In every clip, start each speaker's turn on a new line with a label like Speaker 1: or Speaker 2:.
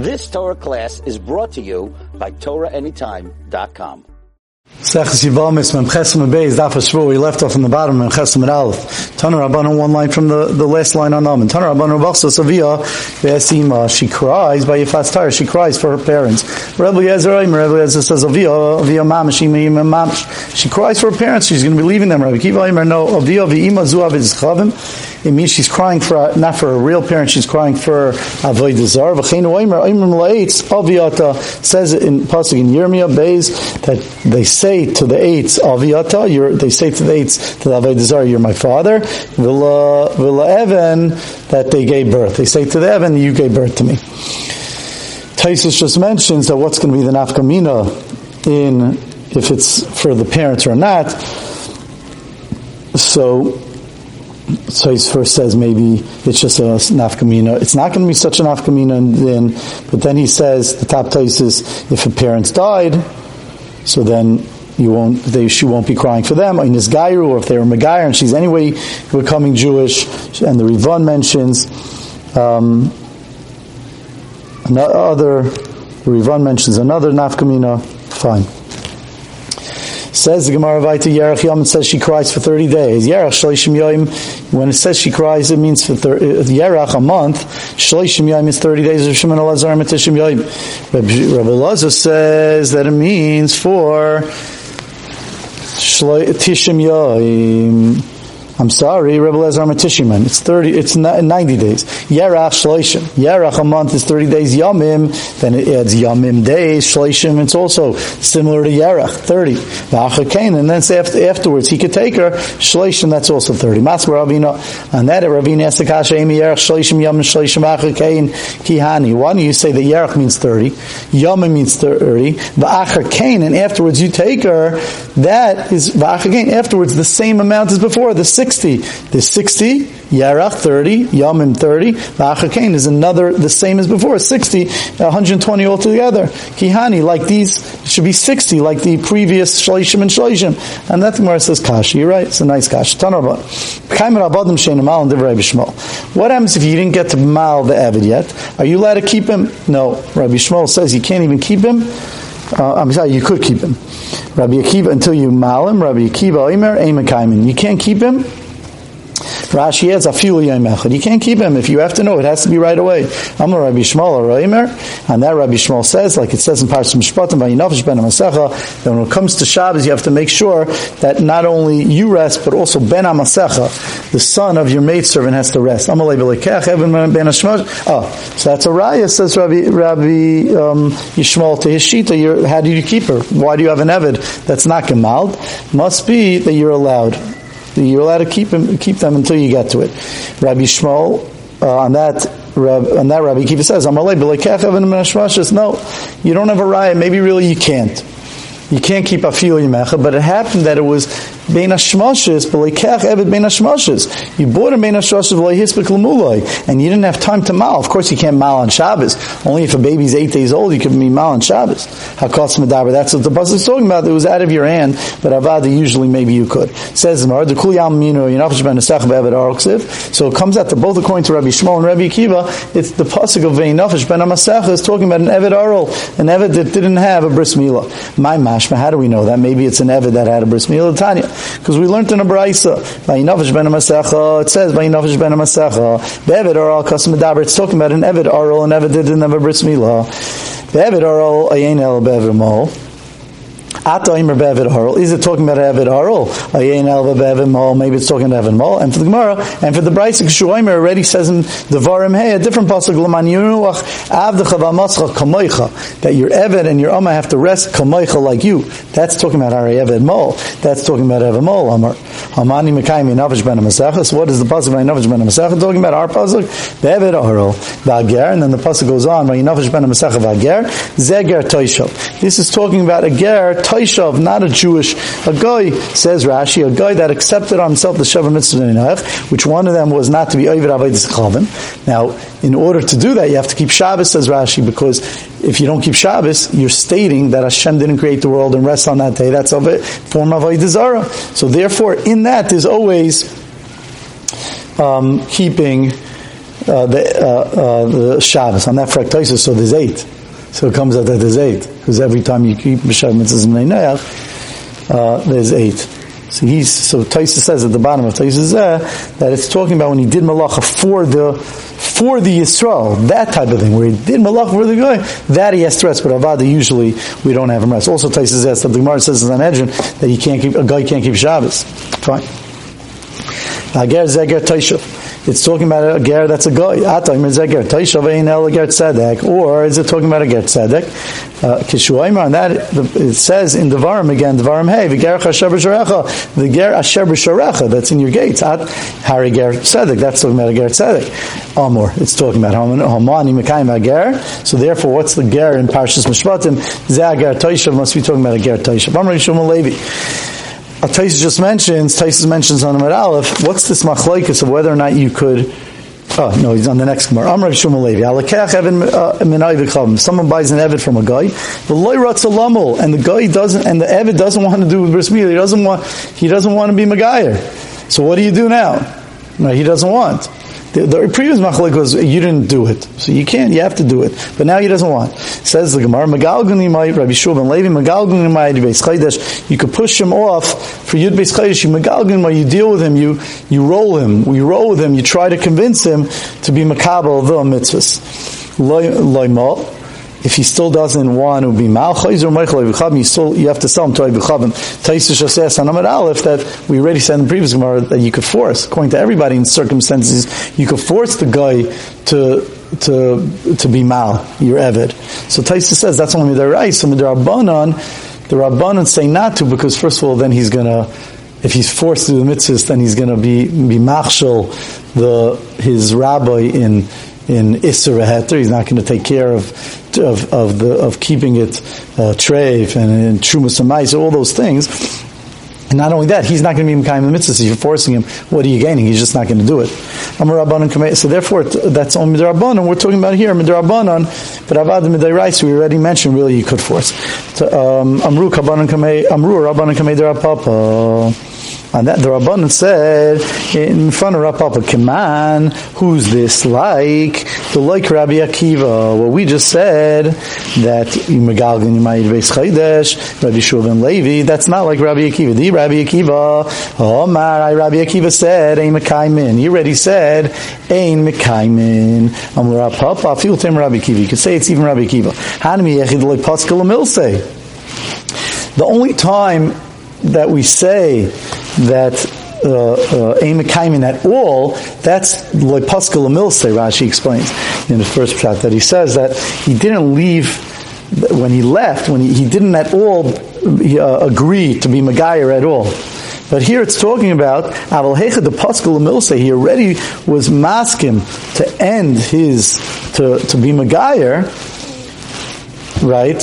Speaker 1: This Torah class is brought to you by TorahAnytime.com.
Speaker 2: We left off in the bottom, Mem Chesem Aleph. One line from the, the last line on Amen. Bachsa Savia, Vesima, uh, she cries by Yifas Tara, she cries for her parents. Says, Avia, Avia Mamish, Ima Mamish. She cries for her parents, she's going to be leaving them, Kiva no, Avia, Zuav. It means she's crying for, not for a real parent, she's crying for Avodah Aviata, says in Pasuk in Yirmiyah, Beis, that they say to the eights, Aviata, you're, they say to the eights, to the Avodah Zar, you're my father. V'la, V'la Evan, that they gave birth. They say to the Evan, you gave birth to me. Taisus just mentions that what's going to be the nafkamina in, if it's for the parents or not. So, so he first says maybe it's just a nafkamina. It's not going to be such a nafkamina, then, but then he says the top is if her parents died, so then you won't, they, she won't be crying for them. In this gairu, or if they were megayer and she's anyway becoming Jewish, and the Rivan mentions um, another. The Rivan mentions another nafkamina. Fine. Says the Gemara Vaita Yerach Yom, it says she cries for 30 days. Yerach Shloishim Yom, when it says she cries, it means for 30, uh, Yerach, a month. Shloishim Yom is 30 days of Shimon Elazar Matishim Yom. Rabbi Elazar says that it means for Tishim Yom. I'm sorry, Rebbe Lezer Matishiman. It's 30, it's 90 days. Yerach Shloishim. Yerach a month is 30 days Yamim, then it adds Yamim days, Shloishim, it's also similar to Yerach, 30. V'achakain, and then after, afterwards he could take her, Shloishim, that's also 30. Mas Ravina, and that Ravina asked the Kasha, Emi Yerach Shloishim Yamim Shloishim V'achakain Kihani. Why do you say that Yerach means 30? Yamim means 30. V'achakain, and afterwards you take her, that is V'achakain, afterwards the same amount as before, the 60. There's 60, Yarach 30, Yamim 30, V'achakain is another, the same as before, 60, 120 altogether. Kihani, like these, should be 60, like the previous Shalishim and Shalishim. And that Gemara says Kashi, you're right, it's a nice Kashi. Tanarabah. What happens if you didn't get to Mal the Avid yet? Are you allowed to keep him? No. Rabbi Shmuel says you can't even keep him. Uh, I'm sorry, you could keep him. Rabbi Akiva until you mal him. Rabbi Akiva Omer Eimakaimin. You can't keep him. Rashi adds afilu yom You can't keep him if you have to know. It has to be right away. I'm a Rabbi Shmuel or Reimer, and that Rabbi Shmuel says, like it says in Parshas Mishpatim, Vayinafish ben Amasecha, that when it comes to Shabbos, you have to make sure that not only you rest, but also ben Amasecha, the son of your maidservant, has to rest. Even ben Oh, so that's a raya. Says Rabbi Rabbi um, Yishmael to his shita. How do you keep her? Why do you have an evid that's not gemald? Must be that you're allowed. You're allowed to keep them, keep them until you get to it. Rabbi Shmuel, uh, on that, on that Rabbi Kiva says, "Amalei No, you don't have a riot. Maybe really you can't. You can't keep afil yimecha, but it happened that it was bein hashmoshes, b'leikach evet bein hashmoshes. You bought a bein hashmoshes v'leihispek l'muloi, and you didn't have time to mal. Of course, you can't mal on Shabbos. Only if a baby's eight days old, you can be mal on Shabbos. Hakos medaber. That's what the bus is talking about. It was out of your hand, but avada usually maybe you could. Says the ben arksiv. So it comes out to both according to Rabbi Shmuel and Rabbi Akiva. It's the pasuk of ve'inafish ben amasach is talking about an evet arol, an evet that didn't have a bris milah. My mashma. How do we know that? Maybe it's an evet that had a bris milah. Tanya. Because we learned in a brayso, Vayinavish ben Masecha, it says Vayinavish ben Masecha, Be'evid oral kasim medaber, it's talking about an Evid oral, and Evid didn't have a bris milah. Be'evid oral, ayin el be'evid. Is it talking about Evid Harl? Maybe it's talking about Evid Mol. And for the Gemara, and for the Brayso, Shuaimer already says in the Varim Hey, a different pasuk, that your Evid and your Amma have to rest like you. That's talking about Ari Evid Mol. That's talking about Evid Mol, Amar. Amani Mekayim Yinavish Ben. What is the pasuk by Yinavish Ben talking about? Our pasuk? Bevid Harl. Vager. And then the pasuk goes on, Yinavish Ben Masechas Vager. Zeger Toishov. This is talking about a Ger Taishav, not a Jewish, a guy, says Rashi, a guy that accepted on himself the Shavah Mitzvah which one of them was not to be Avodah Chavim. Now, in order to do that, you have to keep Shabbos, says Rashi, because if you don't keep Shabbos, you're stating that Hashem didn't create the world and rest on that day. That's a form of Avodah. So therefore, in that, there's always um, keeping uh, the, uh, uh, the Shabbos. On that fractisis, so there's eight. So it comes out that there's eight. Because every time you keep B'Shav Mitzvahs Mnei uh, there's eight. So he's, so Taisa says at the bottom of Taisa that it's talking about when he did Malacha for the, for the Yisrael, that type of thing, where he did Malacha for the guy, that he has to rest, but Avada usually we don't have him rest. Also Taisa says that the Gemara says in Sanhedrin that he can't keep, a guy can't keep Shabbos. Fine. Ager Zeger Taishav. It's talking about a ger that's a guy. Atayim is a ger taishav ein el ger tzedek, or is it talking about a ger tzedek? Uh, Kishuayimar, and that it says in Devarim again, Devarim hey, the ger asher b'sharecha, the ger asher that's in your gates. At Harry ger tzedek, that's talking about a ger tzedek. Amor, it's talking about Hamani mekayim ger. So therefore, what's the ger in Parshas Mishpatim? Zeh ger taishav must be talking about a ger taishav. Amar Yishum Levi. Taisus just mentions, Taisus mentions on the Aleph, what's this machlaikas of whether or not you could Oh, no, he's on the next Gemara. Amr Shmuel Levi. Alakech Evan uh, Someone buys an Evid from a guy. The loyratz a and the guy doesn't, and the Evid doesn't want to do with bris He doesn't want, he doesn't want to be Magayer. So what do you do now? No, he doesn't want. The, the previous machalik was you didn't do it, so you can't. You have to do it, but now he doesn't want. Says the Gemara, Magalgun Rabbi Shua ben Levi, Magalgun might Beis Chaydesh. You could push him off for Yud Beis Chaydesh. You Magalgun you deal with him. You you roll him. You roll with him. You try to convince him to be makabel the mitzvahs. If he still doesn't want to be malchayz or meichel you still you have to sell him to Ibichavim. Taisa just says on Amar Aleph that we already said in the previous Gemara that you could force, according to everybody in circumstances, you could force the guy to to to be mal your eved. So Taisa says that's only right. So the Rabbanon, the Rabbanon say not to because first of all, then he's gonna if he's forced to do the mitzvahs, then he's to be be machshel the his rabbi in in Isra Heter. He's not going to take care of of, of the of keeping it uh, treif and, and trumas and all those things. And not only that, he's not going to be Mekayim the mitzvahs. If you're forcing him, what are you gaining? He's just not going to do it. So therefore, that's only Midrabanan. We're talking about here, Midrabanan, but Avad Midairais, we already mentioned, really, you could force. Amru Kabanan Kamei, Amru Rabbanan Kamei Derapapa. And that the Rabbanan said in front of Rapapa, Kiman, who's this like? The like Rabbi Akiva. Well, we just said that Megalgan Yimayid Beis Chaydesh, Rabbi Shulvan Levi, that's not like Rabbi Akiva. The Rabbi Akiva, oh my, Rabbi Akiva said, Ein Mekaimin. He already said, Ein Mekaimin. Am Rapapa, feel him Rabbi Akiva. You could say it's even Rabbi Akiva. Hanami Yechid Like Pascal Milse. The only time that we say that Ein uh, uh, at all, that's Lepaskal Milse, Rashi explains in the first shot that he says that he didn't leave when he left, when he, he didn't at all uh, agree to be Megayer at all. But here it's talking about Aval Hecha the Pascal Milse. He already was masking to end his to to be Megayer, right?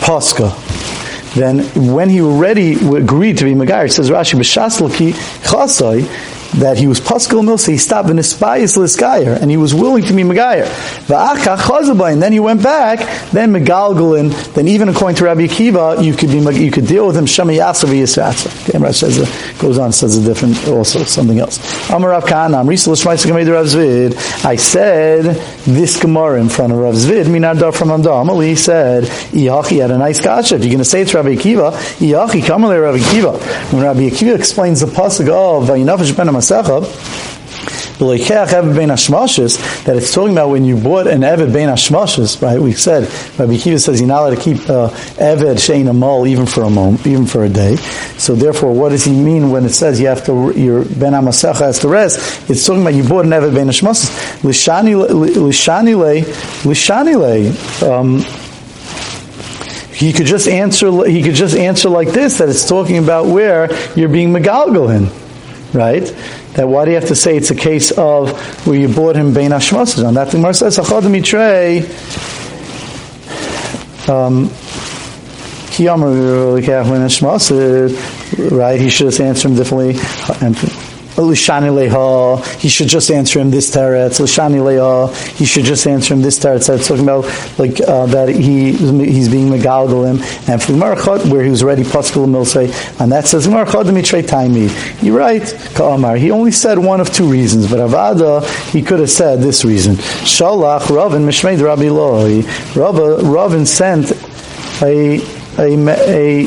Speaker 2: Pascha then when he already agreed to be Megayer, says Rashi, B'shaslaki chasai, that he was Pascal Milsa, he stopped in his spies Liskayer, and he was willing to be Megayer. And then he went back, then Megalgalin, then even according to Rabbi Akiva, you could be you could deal with him Shema Yasav Yisratza. Okay, says a, goes on, says a different also something else. Amar Rav. I said this Gemara in front of Rav Zvid, Minadar from Amdam. He said, Iyachi had a nice kasha. If you're going to say it's Rabbi Akiva, Iyachi, come Rabbi Akiva. When Rabbi Akiva explains the pasuk of Vayinafish ben Masecha, that it's talking about when you bought an Eved Bein Hashmashas, right? We said, Rabbi Kiva says you're not allowed to keep uh, Eved Shein Amal even for a moment, even for a day. So therefore, what does he mean when it says you have to, your Ben Hamasecha has to rest? It's talking about you bought an Eved Bein Hashmashas. Lishani Le, Lishani Le, um, he could just answer. He could just answer like this: that it's talking about where you're being megalgalin right? That why do you have to say it's a case of where you bought him bein hashmosas? On that, the Gemara says, "Achad mitrei." Um, right? He should have answered him differently. Lishani Leha, he should just answer him this teretz. Lishani Leha, he should just answer him this teretz. It's talking about like uh, that he he's being megalgalim, and for Gemara where he was already paschal milsei, and that says Gemara Chod Taimi. You're right, Ka'amar. He only said one of two reasons, but Avada he could have said this reason. Shalach Ravin Mishmeid Rabbi Loi. Ravin sent a a, a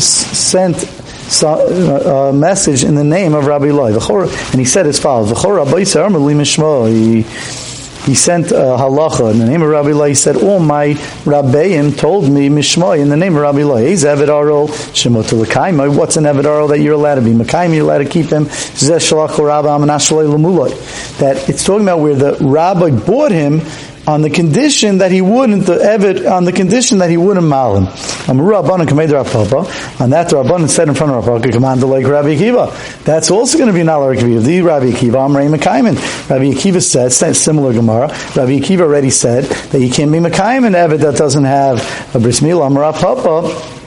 Speaker 2: sent Uh, a message in the name of Rabbi Loi. And he said as follows: He he sent a halacha in the name of Rabbi Loi. He said, all my rabbeim told me mishmoy in the name of Rabbi Loi. He's What's an Eved Arol that you're allowed to be? Makaim, you're allowed to keep him. That it's talking about where the rabbi bought him on the condition that he wouldn't the Evid on the condition that he wouldn't mal him. On that the Rabbanan said in front of Rabbi command like Rabbi Akiva. That's also going to be Rabbi Akiva. The Rabbi Akiva, Amrei Mekaiman. Rabbi Akiva said, similar Gemara, Rabbi Akiva already said that you can't be Mekaiman Evid that doesn't have a bris milah. Amar Papa.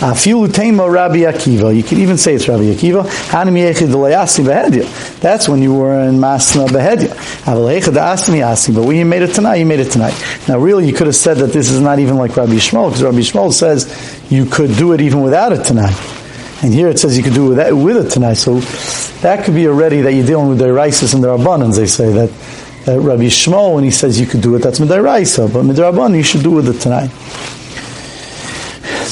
Speaker 2: Afilu Tema Rabbi Akiva. You could even say it's Rabbi Akiva. Hanim Yechid Behedya. That's when you were in Masna Asi. But when you made it tonight, you made it tonight. Now, really, you could have said that this is not even like Rabbi Shmuel, because Rabbi Shmuel says you could do it even without it tonight. And here it says you could do it with, that, with it tonight. So that could be already that you're dealing with their rices and their abundance. They say that, that Rabbi Shmuel, when he says you could do it, that's Midairaisa. But Midarabban, you should do with it tonight. Zakti Maravait Amarav Kahana Amrisul Shmaitz made Rav Zivnir Adah. I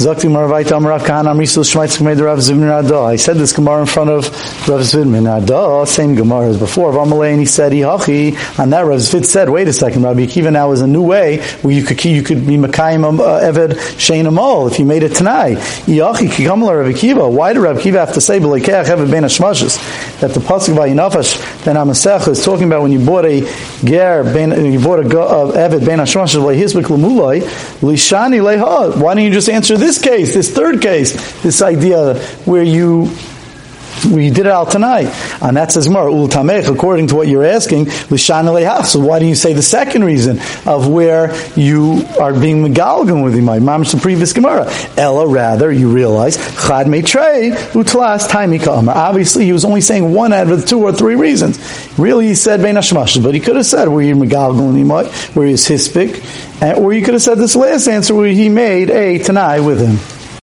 Speaker 2: said this Gemara in front of Rav Zivnir Adah, same Gemara as before. Rav Amalei, and he said, Ihachi, and that Rav Zvid said, wait a second, Rabbi Akiva now is a new way where you could, you could be Makayim uh, Eved Shein Amal if you made it tonight. Ihachi Kikamala Rav Akiva. Why did Rav Akiva have to say, B'lekeach Eved Ben Hashmashas? That the Pasuk by Yinafash, then Amasech is talking about when you bought a Ger, ben, you bought a uh, Eved Ben Lemulai, Lishani Leha. Why don't you just answer this? case, this third case, this idea where you we did it out tonight. And that says more, ultamech, according to what you're asking, l'shan So why do you say the second reason of where you are being megalgan with imai? Mamish the previous Gemara. Ella, rather, you realize, chad metrei, utlas taimika Obviously, he was only saying one out of the two or three reasons. Really, he said bein but he could have said where you're megalgan with imai, where he's hispik, or you could have said this last answer where he made a tanai with him.